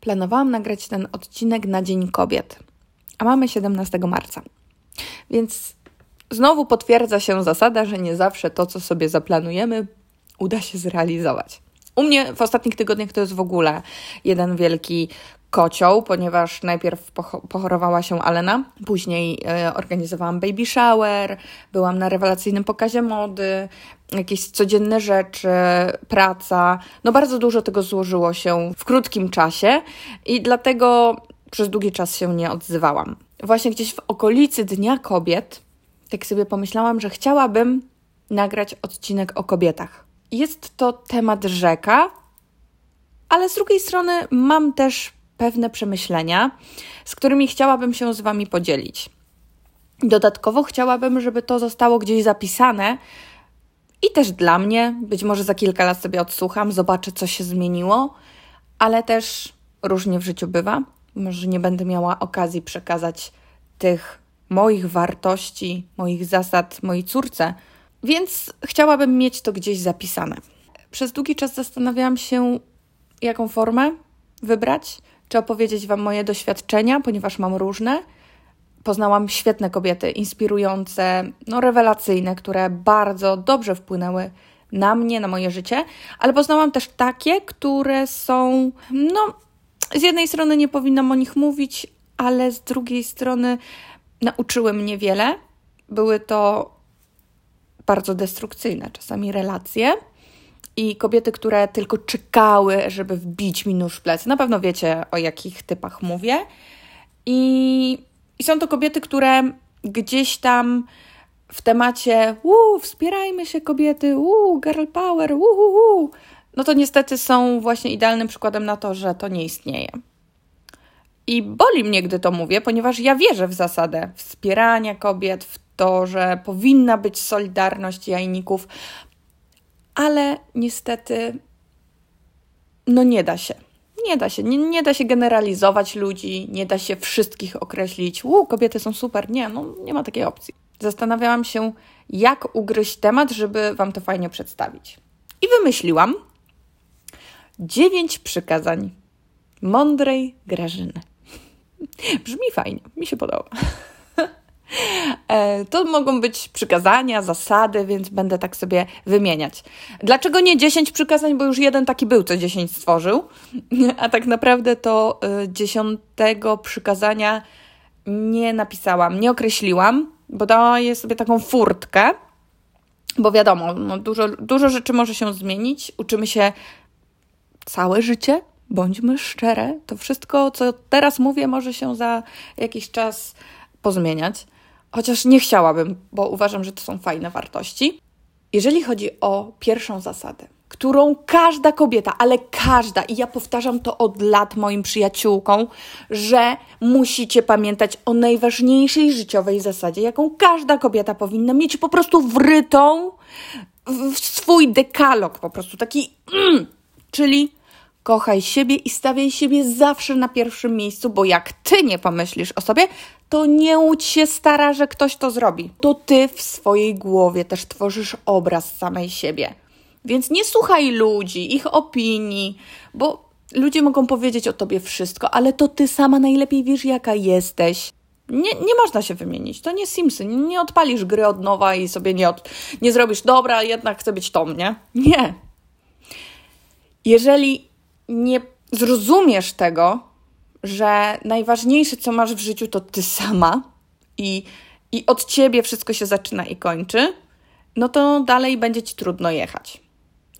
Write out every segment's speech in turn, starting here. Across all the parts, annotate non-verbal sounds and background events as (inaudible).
planowałam nagrać ten odcinek na Dzień Kobiet, a mamy 17 marca. Więc znowu potwierdza się zasada, że nie zawsze to, co sobie zaplanujemy, uda się zrealizować. U mnie w ostatnich tygodniach to jest w ogóle jeden wielki kocioł, ponieważ najpierw pochorowała się Alena, później e, organizowałam baby shower, byłam na rewelacyjnym pokazie mody, jakieś codzienne rzeczy, praca. No bardzo dużo tego złożyło się w krótkim czasie i dlatego przez długi czas się nie odzywałam. Właśnie gdzieś w okolicy Dnia Kobiet, tak sobie pomyślałam, że chciałabym nagrać odcinek o kobietach. Jest to temat rzeka, ale z drugiej strony mam też pewne przemyślenia, z którymi chciałabym się z Wami podzielić. Dodatkowo chciałabym, żeby to zostało gdzieś zapisane i też dla mnie. Być może za kilka lat sobie odsłucham, zobaczę, co się zmieniło, ale też różnie w życiu bywa. Może nie będę miała okazji przekazać tych moich wartości, moich zasad mojej córce, więc chciałabym mieć to gdzieś zapisane. Przez długi czas zastanawiałam się, jaką formę wybrać, czy opowiedzieć Wam moje doświadczenia, ponieważ mam różne. Poznałam świetne kobiety, inspirujące, no rewelacyjne, które bardzo dobrze wpłynęły na mnie, na moje życie, ale poznałam też takie, które są, no, z jednej strony nie powinnam o nich mówić, ale z drugiej strony nauczyły mnie wiele. Były to bardzo destrukcyjne czasami relacje i kobiety, które tylko czekały, żeby wbić mi nóż w plecy. Na pewno wiecie, o jakich typach mówię. I, i są to kobiety, które gdzieś tam w temacie uuu, wspierajmy się kobiety, uuu, girl power, uuu, no to niestety są właśnie idealnym przykładem na to, że to nie istnieje. I boli mnie, gdy to mówię, ponieważ ja wierzę w zasadę wspierania kobiet, w to, że powinna być solidarność jajników, ale niestety, no nie da się. Nie da się, nie, nie da się generalizować ludzi, nie da się wszystkich określić. Uu, kobiety są super. Nie, no nie ma takiej opcji. Zastanawiałam się, jak ugryźć temat, żeby Wam to fajnie przedstawić. I wymyśliłam dziewięć przykazań mądrej Grażyny. (laughs) Brzmi fajnie, mi się podoba. E, to mogą być przykazania, zasady, więc będę tak sobie wymieniać. Dlaczego nie 10 przykazań? Bo już jeden taki był, co 10 stworzył, (laughs) a tak naprawdę to e, dziesiątego przykazania nie napisałam, nie określiłam, bo daję sobie taką furtkę, bo wiadomo, no dużo, dużo rzeczy może się zmienić. Uczymy się całe życie, bądźmy szczere. To wszystko, co teraz mówię, może się za jakiś czas pozmieniać chociaż nie chciałabym, bo uważam, że to są fajne wartości. Jeżeli chodzi o pierwszą zasadę, którą każda kobieta, ale każda, i ja powtarzam to od lat moim przyjaciółkom, że musicie pamiętać o najważniejszej życiowej zasadzie, jaką każda kobieta powinna mieć po prostu wrytą w swój dekalog, po prostu taki, mm, czyli kochaj siebie i stawiaj siebie zawsze na pierwszym miejscu, bo jak ty nie pomyślisz o sobie, to nie łudź się stara, że ktoś to zrobi. To ty w swojej głowie też tworzysz obraz samej siebie. Więc nie słuchaj ludzi, ich opinii, bo ludzie mogą powiedzieć o tobie wszystko, ale to ty sama najlepiej wiesz, jaka jesteś. Nie, nie można się wymienić. To nie Simsy. Nie odpalisz gry od nowa i sobie nie, od, nie zrobisz, dobra, jednak chcę być Tom, nie? Nie. Jeżeli nie zrozumiesz tego, że najważniejsze, co masz w życiu, to ty sama i, i od ciebie wszystko się zaczyna i kończy, no to dalej będzie ci trudno jechać.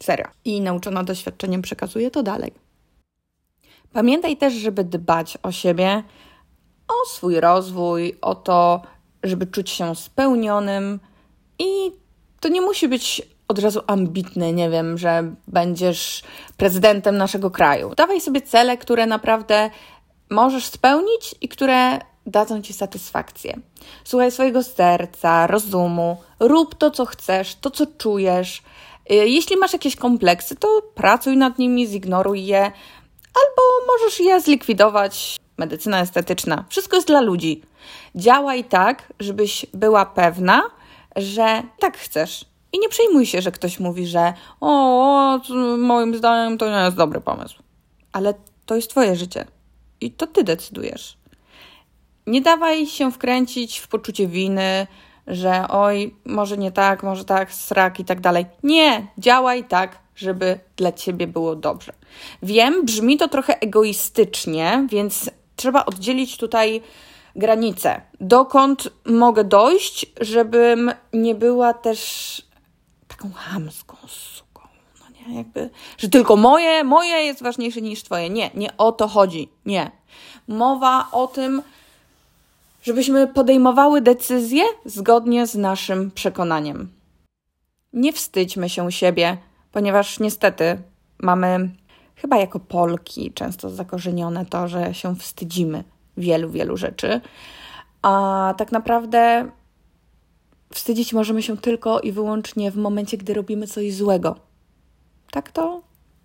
Serio. I nauczona doświadczeniem przekazuje to dalej. Pamiętaj też, żeby dbać o siebie, o swój rozwój, o to, żeby czuć się spełnionym i to nie musi być od razu ambitny, nie wiem, że będziesz prezydentem naszego kraju. Dawaj sobie cele, które naprawdę możesz spełnić i które dadzą ci satysfakcję. Słuchaj swojego serca, rozumu, rób to, co chcesz, to, co czujesz. Y, jeśli masz jakieś kompleksy, to pracuj nad nimi, zignoruj je, albo możesz je zlikwidować. Medycyna estetyczna. Wszystko jest dla ludzi. Działaj tak, żebyś była pewna, że tak chcesz. I nie przejmuj się, że ktoś mówi, że o, moim zdaniem to nie jest dobry pomysł. Ale to jest Twoje życie i to Ty decydujesz. Nie dawaj się wkręcić w poczucie winy, że oj, może nie tak, może tak, srak i tak dalej. Nie, działaj tak, żeby dla ciebie było dobrze. Wiem, brzmi to trochę egoistycznie, więc trzeba oddzielić tutaj granice. Dokąd mogę dojść, żebym nie była też taką hamską jakby, że tylko moje, moje jest ważniejsze niż twoje. Nie, nie o to chodzi. Nie. Mowa o tym, żebyśmy podejmowały decyzje zgodnie z naszym przekonaniem. Nie wstydźmy się siebie, ponieważ niestety mamy chyba jako Polki często zakorzenione to, że się wstydzimy wielu, wielu rzeczy, a tak naprawdę wstydzić możemy się tylko i wyłącznie w momencie, gdy robimy coś złego. Tak to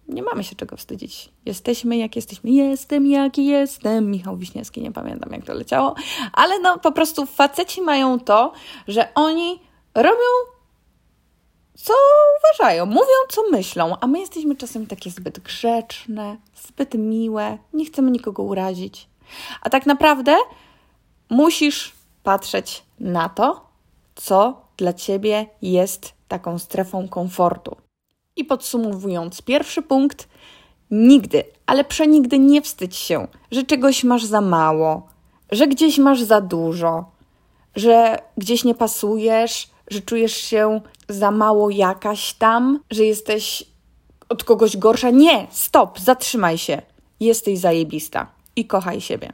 nie mamy się czego wstydzić. Jesteśmy jak jesteśmy. Jestem jaki jestem. Michał Wiśniewski, nie pamiętam jak to leciało, ale no po prostu faceci mają to, że oni robią co uważają, mówią co myślą, a my jesteśmy czasem takie zbyt grzeczne, zbyt miłe, nie chcemy nikogo urazić. A tak naprawdę musisz patrzeć na to, co dla ciebie jest taką strefą komfortu. I podsumowując, pierwszy punkt: nigdy, ale przenigdy nie wstydź się, że czegoś masz za mało, że gdzieś masz za dużo, że gdzieś nie pasujesz, że czujesz się za mało jakaś tam, że jesteś od kogoś gorsza. Nie, stop, zatrzymaj się. Jesteś zajebista i kochaj siebie.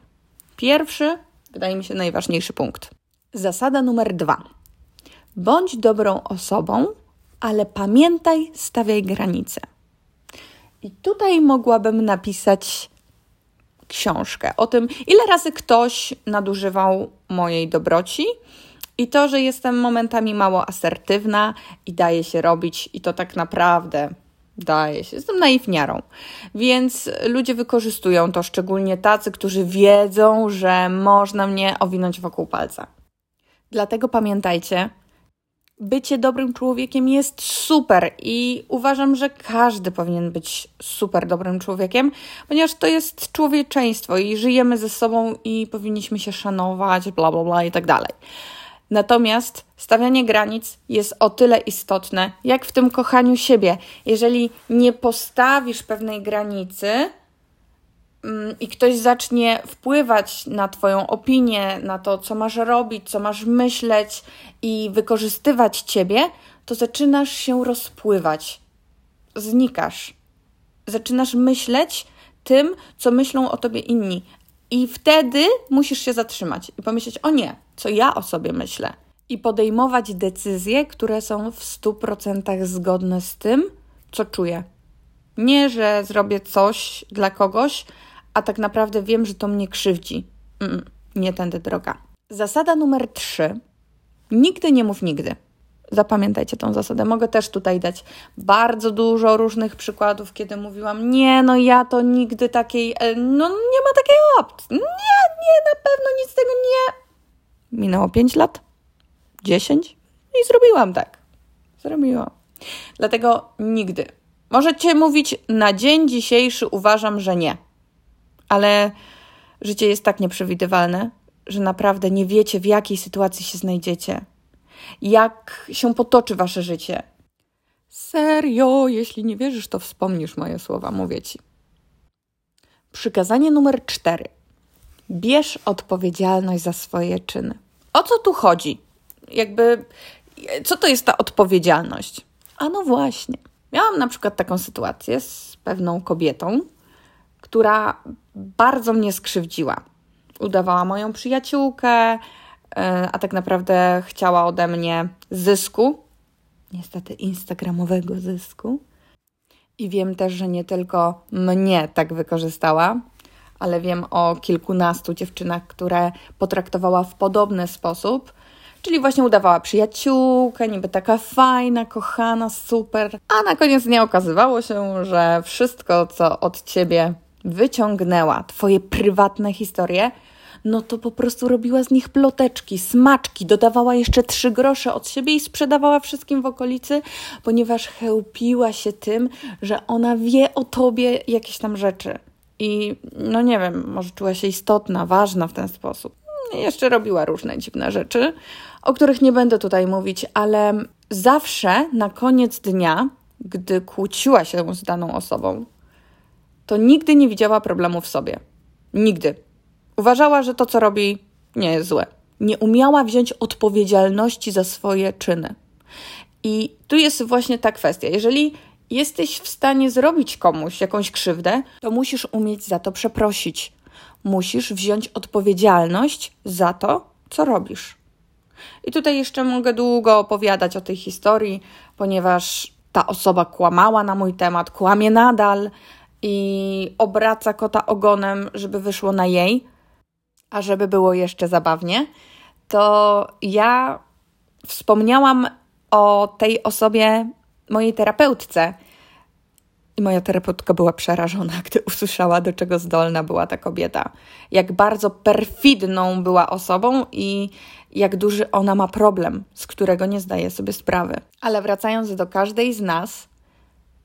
Pierwszy, wydaje mi się, najważniejszy punkt. Zasada numer dwa. Bądź dobrą osobą, ale pamiętaj, stawiaj granice. I tutaj mogłabym napisać książkę o tym, ile razy ktoś nadużywał mojej dobroci i to, że jestem momentami mało asertywna i daje się robić, i to tak naprawdę daje się. Jestem naiwniarą. Więc ludzie wykorzystują to, szczególnie tacy, którzy wiedzą, że można mnie owinąć wokół palca. Dlatego pamiętajcie, bycie dobrym człowiekiem jest super i uważam, że każdy powinien być super dobrym człowiekiem, ponieważ to jest człowieczeństwo i żyjemy ze sobą i powinniśmy się szanować, bla bla bla i tak dalej. Natomiast stawianie granic jest o tyle istotne, jak w tym kochaniu siebie. Jeżeli nie postawisz pewnej granicy, i ktoś zacznie wpływać na Twoją opinię, na to, co masz robić, co masz myśleć i wykorzystywać Ciebie, to zaczynasz się rozpływać, znikasz. Zaczynasz myśleć tym, co myślą o Tobie inni. I wtedy musisz się zatrzymać i pomyśleć: O nie, co ja o sobie myślę. I podejmować decyzje, które są w 100% zgodne z tym, co czuję. Nie, że zrobię coś dla kogoś, a tak naprawdę wiem, że to mnie krzywdzi. Mm, nie tędy droga. Zasada numer trzy. Nigdy nie mów nigdy. Zapamiętajcie tą zasadę. Mogę też tutaj dać bardzo dużo różnych przykładów, kiedy mówiłam, nie, no ja to nigdy takiej, e, no nie ma takiej opcji. Nie, nie, na pewno nic z tego nie. Minęło 5 lat, 10 i zrobiłam tak. Zrobiłam. Dlatego nigdy. Możecie mówić na dzień dzisiejszy uważam, że nie ale życie jest tak nieprzewidywalne, że naprawdę nie wiecie, w jakiej sytuacji się znajdziecie, jak się potoczy wasze życie. Serio, jeśli nie wierzysz, to wspomnisz moje słowa, mówię ci. Przykazanie numer cztery. Bierz odpowiedzialność za swoje czyny. O co tu chodzi? Jakby, co to jest ta odpowiedzialność? A no właśnie. Miałam na przykład taką sytuację z pewną kobietą, która bardzo mnie skrzywdziła. Udawała moją przyjaciółkę, e, a tak naprawdę chciała ode mnie zysku, niestety instagramowego zysku. I wiem też, że nie tylko mnie tak wykorzystała, ale wiem o kilkunastu dziewczynach, które potraktowała w podobny sposób. Czyli właśnie udawała przyjaciółkę, niby taka fajna, kochana, super, a na koniec dnia okazywało się, że wszystko, co od ciebie wyciągnęła Twoje prywatne historie, no to po prostu robiła z nich ploteczki, smaczki, dodawała jeszcze trzy grosze od siebie i sprzedawała wszystkim w okolicy, ponieważ chełpiła się tym, że ona wie o tobie jakieś tam rzeczy. i no nie wiem, może czuła się istotna, ważna w ten sposób. Jeszcze robiła różne dziwne rzeczy, o których nie będę tutaj mówić, ale zawsze na koniec dnia, gdy kłóciła się z daną osobą, to nigdy nie widziała problemu w sobie. Nigdy. Uważała, że to, co robi, nie jest złe. Nie umiała wziąć odpowiedzialności za swoje czyny. I tu jest właśnie ta kwestia. Jeżeli jesteś w stanie zrobić komuś jakąś krzywdę, to musisz umieć za to przeprosić. Musisz wziąć odpowiedzialność za to, co robisz. I tutaj jeszcze mogę długo opowiadać o tej historii, ponieważ ta osoba kłamała na mój temat, kłamie nadal i obraca kota ogonem, żeby wyszło na jej. A żeby było jeszcze zabawnie, to ja wspomniałam o tej osobie mojej terapeutce. I moja terapeutka była przerażona, (laughs) gdy usłyszała, do czego zdolna była ta kobieta. Jak bardzo perfidną była osobą i jak duży ona ma problem, z którego nie zdaje sobie sprawy. Ale wracając do każdej z nas,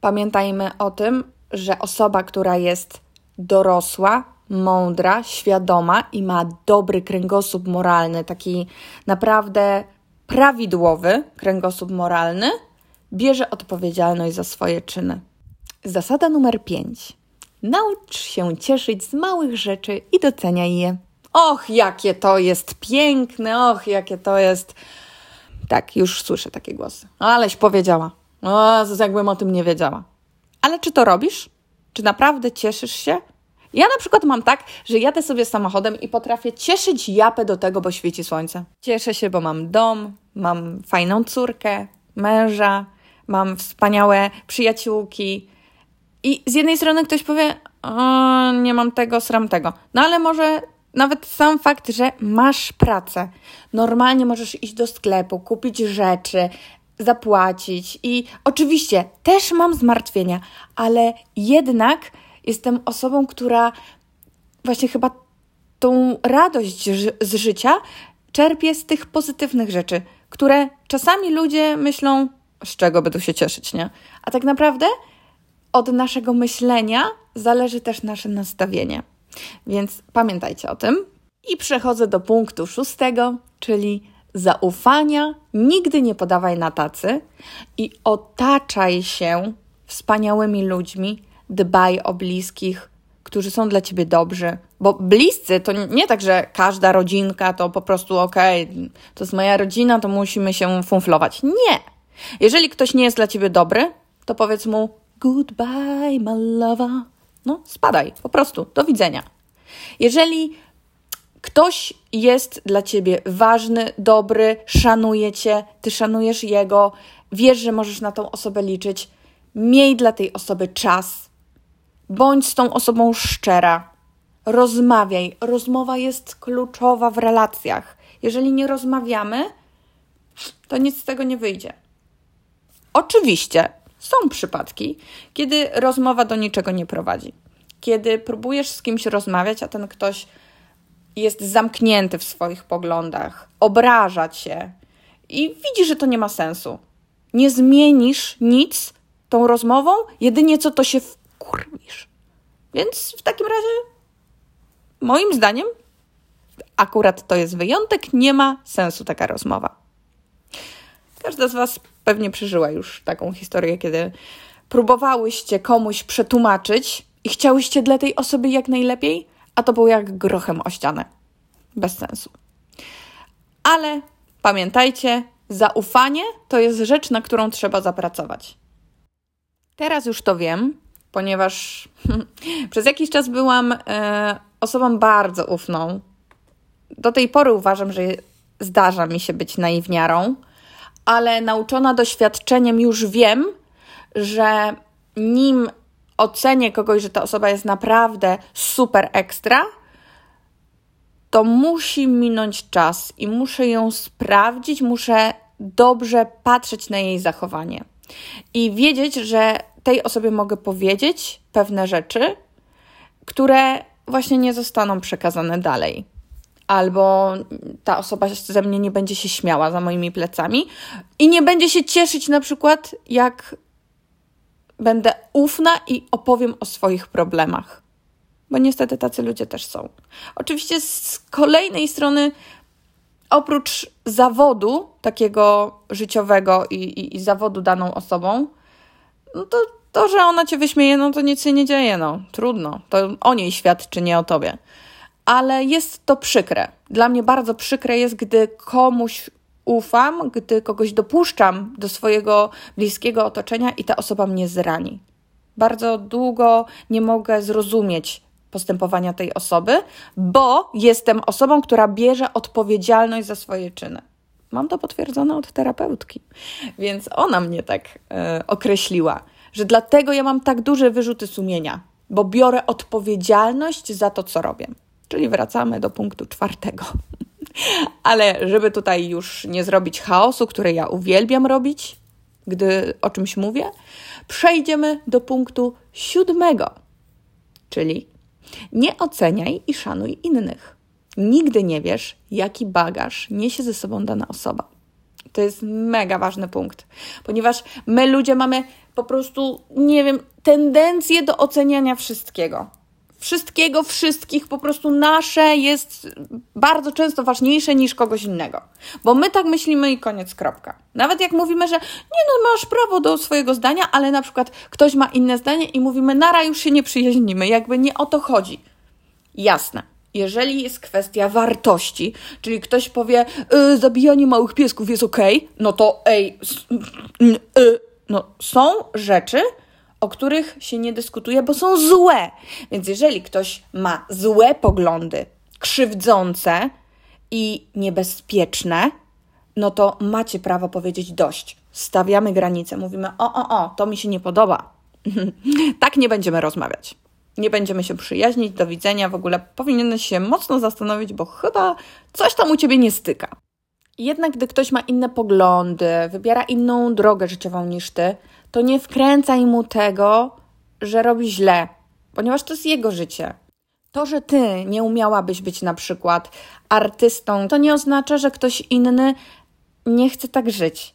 pamiętajmy o tym, że osoba, która jest dorosła, mądra, świadoma i ma dobry kręgosłup moralny, taki naprawdę prawidłowy kręgosłup moralny, bierze odpowiedzialność za swoje czyny. Zasada numer 5. Naucz się cieszyć z małych rzeczy i doceniaj je. Och, jakie to jest piękne, och, jakie to jest. Tak, już słyszę takie głosy. Aleś powiedziała. O, jakbym o tym nie wiedziała. Ale czy to robisz? Czy naprawdę cieszysz się? Ja na przykład mam tak, że jadę sobie samochodem i potrafię cieszyć japę do tego, bo świeci słońce. Cieszę się, bo mam dom, mam fajną córkę, męża, mam wspaniałe przyjaciółki. I z jednej strony ktoś powie, o, nie mam tego, sram tego. No ale może nawet sam fakt, że masz pracę, normalnie możesz iść do sklepu, kupić rzeczy, zapłacić i oczywiście też mam zmartwienia, ale jednak jestem osobą, która właśnie chyba tą radość z życia czerpie z tych pozytywnych rzeczy, które czasami ludzie myślą, z czego by tu się cieszyć, nie? A tak naprawdę od naszego myślenia zależy też nasze nastawienie. Więc pamiętajcie o tym. I przechodzę do punktu szóstego, czyli zaufania. Nigdy nie podawaj na tacy i otaczaj się wspaniałymi ludźmi, dbaj o bliskich, którzy są dla ciebie dobrzy. Bo bliscy to nie tak, że każda rodzinka to po prostu okej, okay, to jest moja rodzina, to musimy się funflować. Nie. Jeżeli ktoś nie jest dla ciebie dobry, to powiedz mu goodbye, my lover. No, spadaj, po prostu, do widzenia. Jeżeli ktoś jest dla ciebie ważny, dobry, szanuje cię, ty szanujesz jego, wiesz, że możesz na tą osobę liczyć, miej dla tej osoby czas, bądź z tą osobą szczera, rozmawiaj. Rozmowa jest kluczowa w relacjach. Jeżeli nie rozmawiamy, to nic z tego nie wyjdzie. Oczywiście są przypadki, kiedy rozmowa do niczego nie prowadzi. Kiedy próbujesz z kimś rozmawiać, a ten ktoś jest zamknięty w swoich poglądach, obraża cię i widzi, że to nie ma sensu. Nie zmienisz nic tą rozmową, jedynie co to się wkurwisz. Więc w takim razie, moim zdaniem, akurat to jest wyjątek, nie ma sensu taka rozmowa. Każda z Was pewnie przeżyła już taką historię, kiedy próbowałyście komuś przetłumaczyć i chciałyście dla tej osoby jak najlepiej, a to było jak grochem o ścianę. Bez sensu. Ale pamiętajcie, zaufanie to jest rzecz, na którą trzeba zapracować. Teraz już to wiem, ponieważ (laughs) przez jakiś czas byłam e, osobą bardzo ufną. Do tej pory uważam, że zdarza mi się być naiwniarą, ale nauczona doświadczeniem już wiem, że nim ocenię kogoś, że ta osoba jest naprawdę super ekstra, to musi minąć czas i muszę ją sprawdzić, muszę dobrze patrzeć na jej zachowanie i wiedzieć, że tej osobie mogę powiedzieć pewne rzeczy, które właśnie nie zostaną przekazane dalej. Albo ta osoba ze mnie nie będzie się śmiała za moimi plecami i nie będzie się cieszyć, na przykład, jak będę ufna i opowiem o swoich problemach. bo niestety tacy ludzie też są. Oczywiście z kolejnej strony, oprócz zawodu takiego życiowego i, i, i zawodu daną osobą, no to to, że ona cię wyśmieje, no to nic się nie dzieje, no trudno. To o niej świadczy, nie o tobie. Ale jest to przykre. Dla mnie bardzo przykre jest, gdy komuś ufam, gdy kogoś dopuszczam do swojego bliskiego otoczenia i ta osoba mnie zrani. Bardzo długo nie mogę zrozumieć postępowania tej osoby, bo jestem osobą, która bierze odpowiedzialność za swoje czyny. Mam to potwierdzone od terapeutki, więc ona mnie tak e, określiła, że dlatego ja mam tak duże wyrzuty sumienia, bo biorę odpowiedzialność za to, co robię. Czyli wracamy do punktu czwartego. Ale żeby tutaj już nie zrobić chaosu, który ja uwielbiam robić, gdy o czymś mówię, przejdziemy do punktu siódmego, czyli nie oceniaj i szanuj innych. Nigdy nie wiesz, jaki bagaż niesie ze sobą dana osoba. To jest mega ważny punkt, ponieważ my ludzie mamy po prostu, nie wiem, tendencję do oceniania wszystkiego wszystkiego, wszystkich, po prostu nasze jest bardzo często ważniejsze niż kogoś innego. Bo my tak myślimy i koniec, kropka. Nawet jak mówimy, że nie no, masz prawo do swojego zdania, ale na przykład ktoś ma inne zdanie i mówimy, nara, już się nie przyjaźnimy, jakby nie o to chodzi. Jasne. Jeżeli jest kwestia wartości, czyli ktoś powie, y, zabijanie małych piesków jest ok, no to ej, y, no są rzeczy, o których się nie dyskutuje, bo są złe. Więc jeżeli ktoś ma złe poglądy, krzywdzące i niebezpieczne, no to macie prawo powiedzieć dość. Stawiamy granice, mówimy: O, o, o, to mi się nie podoba. (laughs) tak nie będziemy rozmawiać. Nie będziemy się przyjaźnić, do widzenia. W ogóle powinieneś się mocno zastanowić, bo chyba coś tam u ciebie nie styka. Jednak, gdy ktoś ma inne poglądy, wybiera inną drogę życiową niż ty, to nie wkręcaj mu tego, że robi źle, ponieważ to jest jego życie. To, że ty nie umiałabyś być na przykład artystą, to nie oznacza, że ktoś inny nie chce tak żyć.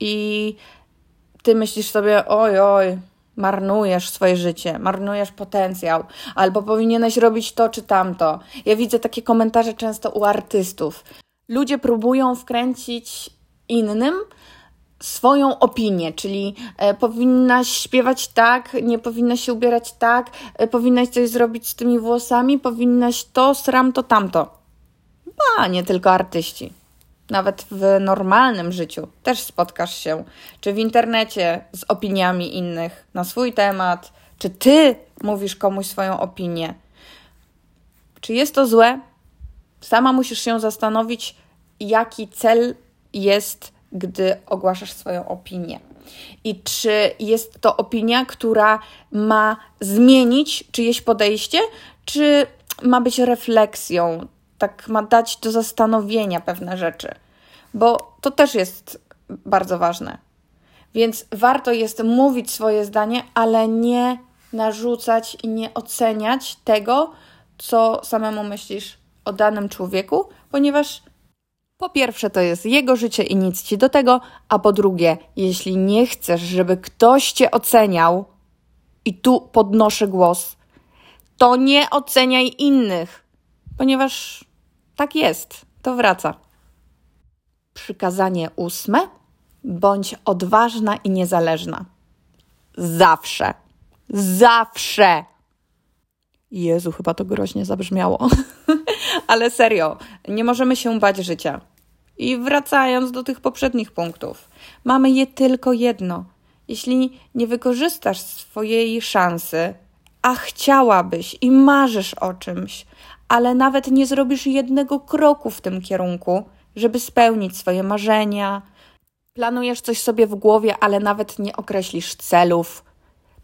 I ty myślisz sobie, oj, oj, marnujesz swoje życie, marnujesz potencjał, albo powinieneś robić to czy tamto. Ja widzę takie komentarze często u artystów. Ludzie próbują wkręcić innym, swoją opinię, czyli e, powinnaś śpiewać tak, nie powinnaś się ubierać tak, e, powinnaś coś zrobić z tymi włosami, powinnaś to, sram to, tamto. A nie tylko artyści. Nawet w normalnym życiu też spotkasz się, czy w internecie z opiniami innych na swój temat, czy ty mówisz komuś swoją opinię. Czy jest to złe? Sama musisz się zastanowić, jaki cel jest gdy ogłaszasz swoją opinię. I czy jest to opinia, która ma zmienić czyjeś podejście, czy ma być refleksją, tak ma dać do zastanowienia pewne rzeczy, bo to też jest bardzo ważne. Więc warto jest mówić swoje zdanie, ale nie narzucać i nie oceniać tego, co samemu myślisz o danym człowieku, ponieważ po pierwsze, to jest jego życie i nic ci do tego, a po drugie, jeśli nie chcesz, żeby ktoś cię oceniał, i tu podnoszę głos, to nie oceniaj innych, ponieważ tak jest, to wraca. Przykazanie ósme: bądź odważna i niezależna. Zawsze, zawsze. Jezu, chyba to groźnie zabrzmiało. (laughs) Ale serio, nie możemy się bać życia. I wracając do tych poprzednich punktów, mamy je tylko jedno. Jeśli nie wykorzystasz swojej szansy, a chciałabyś i marzysz o czymś, ale nawet nie zrobisz jednego kroku w tym kierunku, żeby spełnić swoje marzenia, planujesz coś sobie w głowie, ale nawet nie określisz celów,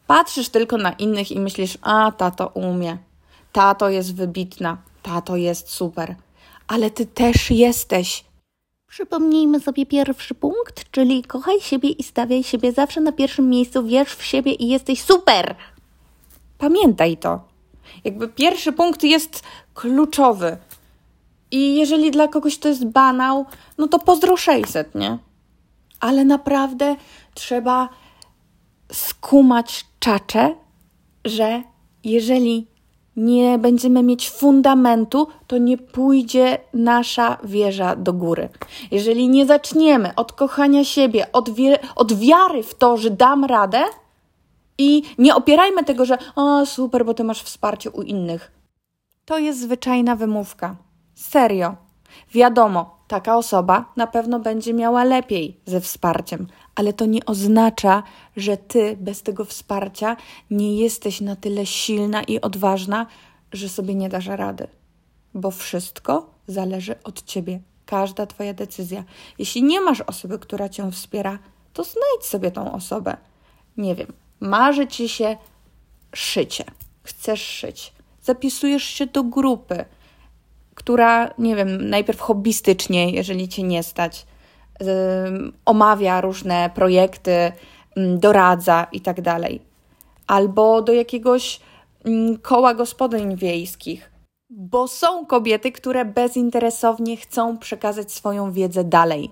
patrzysz tylko na innych i myślisz: A, tato umie, tato jest wybitna, tato jest super, ale ty też jesteś. Przypomnijmy sobie pierwszy punkt, czyli kochaj siebie i stawiaj siebie zawsze na pierwszym miejscu, wierz w siebie i jesteś super. Pamiętaj to. Jakby pierwszy punkt jest kluczowy. I jeżeli dla kogoś to jest banał, no to pozdro 600, nie? Ale naprawdę trzeba skumać czacze, że jeżeli nie będziemy mieć fundamentu, to nie pójdzie nasza wieża do góry. Jeżeli nie zaczniemy od kochania siebie, od, wie, od wiary w to, że dam radę, i nie opierajmy tego, że o super, bo ty masz wsparcie u innych. To jest zwyczajna wymówka. Serio. Wiadomo, taka osoba na pewno będzie miała lepiej ze wsparciem, ale to nie oznacza, że ty bez tego wsparcia nie jesteś na tyle silna i odważna, że sobie nie dasz rady. Bo wszystko zależy od ciebie, każda twoja decyzja. Jeśli nie masz osoby, która cię wspiera, to znajdź sobie tą osobę. Nie wiem, marzy ci się szycie, chcesz szyć, zapisujesz się do grupy, która, nie wiem, najpierw hobbystycznie, jeżeli cię nie stać, omawia różne projekty, doradza i tak. Albo do jakiegoś koła gospodyń wiejskich. Bo są kobiety, które bezinteresownie chcą przekazać swoją wiedzę dalej.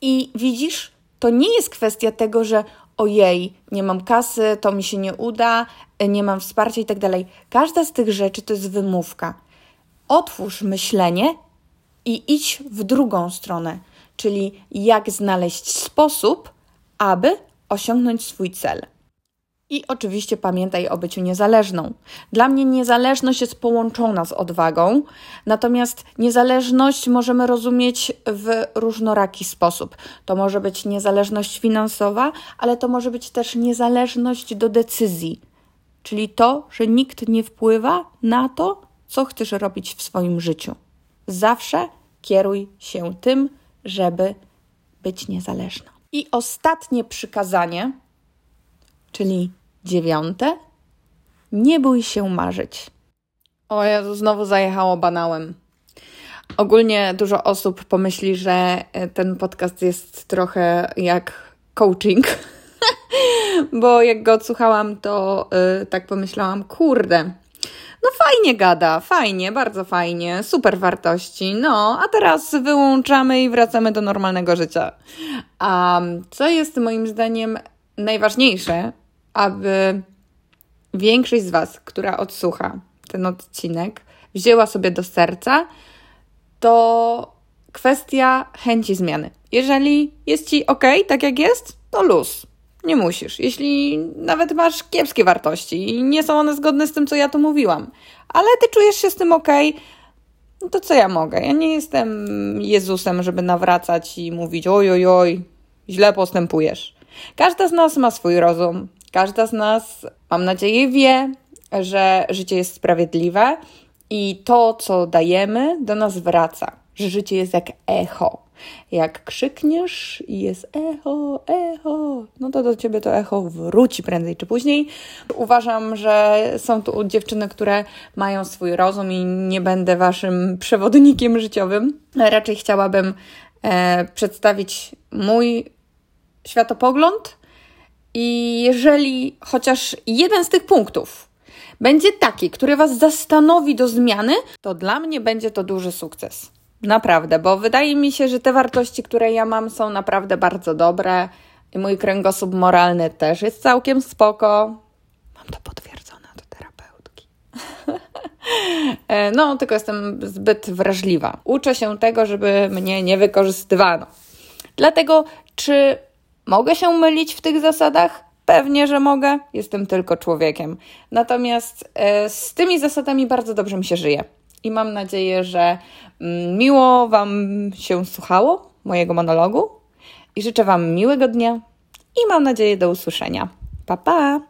I widzisz, to nie jest kwestia tego, że ojej, nie mam kasy, to mi się nie uda, nie mam wsparcia i tak. Każda z tych rzeczy to jest wymówka. Otwórz myślenie i idź w drugą stronę, czyli jak znaleźć sposób, aby osiągnąć swój cel. I oczywiście pamiętaj o byciu niezależną. Dla mnie niezależność jest połączona z odwagą, natomiast niezależność możemy rozumieć w różnoraki sposób. To może być niezależność finansowa, ale to może być też niezależność do decyzji, czyli to, że nikt nie wpływa na to, co chcesz robić w swoim życiu. Zawsze kieruj się tym, żeby być niezależna. I ostatnie przykazanie czyli dziewiąte, nie bój się marzyć. O Jezu, znowu zajechało banałem. Ogólnie dużo osób pomyśli, że e, ten podcast jest trochę jak coaching, (laughs) bo jak go odsłuchałam, to yy, tak pomyślałam, kurde, no fajnie gada, fajnie, bardzo fajnie, super wartości, no, a teraz wyłączamy i wracamy do normalnego życia. A co jest moim zdaniem najważniejsze, aby większość z Was, która odsłucha ten odcinek, wzięła sobie do serca, to kwestia chęci zmiany. Jeżeli jest Ci ok, tak jak jest, to luz. Nie musisz. Jeśli nawet masz kiepskie wartości i nie są one zgodne z tym, co ja tu mówiłam, ale ty czujesz się z tym ok, no to co ja mogę? Ja nie jestem Jezusem, żeby nawracać i mówić: oj, oj, oj, źle postępujesz. Każda z nas ma swój rozum, Każda z nas, mam nadzieję, wie, że życie jest sprawiedliwe i to, co dajemy, do nas wraca. Że życie jest jak echo. Jak krzykniesz i jest echo, echo, no to do ciebie to echo wróci prędzej czy później. Uważam, że są tu dziewczyny, które mają swój rozum i nie będę waszym przewodnikiem życiowym. Raczej chciałabym e, przedstawić mój światopogląd i jeżeli chociaż jeden z tych punktów będzie taki, który Was zastanowi do zmiany, to dla mnie będzie to duży sukces. Naprawdę, bo wydaje mi się, że te wartości, które ja mam, są naprawdę bardzo dobre i mój kręgosłup moralny też jest całkiem spoko. Mam to potwierdzone od terapeutki. (laughs) E, no, tylko jestem zbyt wrażliwa. Uczę się tego, żeby mnie nie wykorzystywano. Dlatego, czy Mogę się mylić w tych zasadach? Pewnie, że mogę, jestem tylko człowiekiem. Natomiast e, z tymi zasadami bardzo dobrze mi się żyje. I mam nadzieję, że mm, miło Wam się słuchało mojego monologu. I życzę Wam miłego dnia i mam nadzieję do usłyszenia. Pa, pa!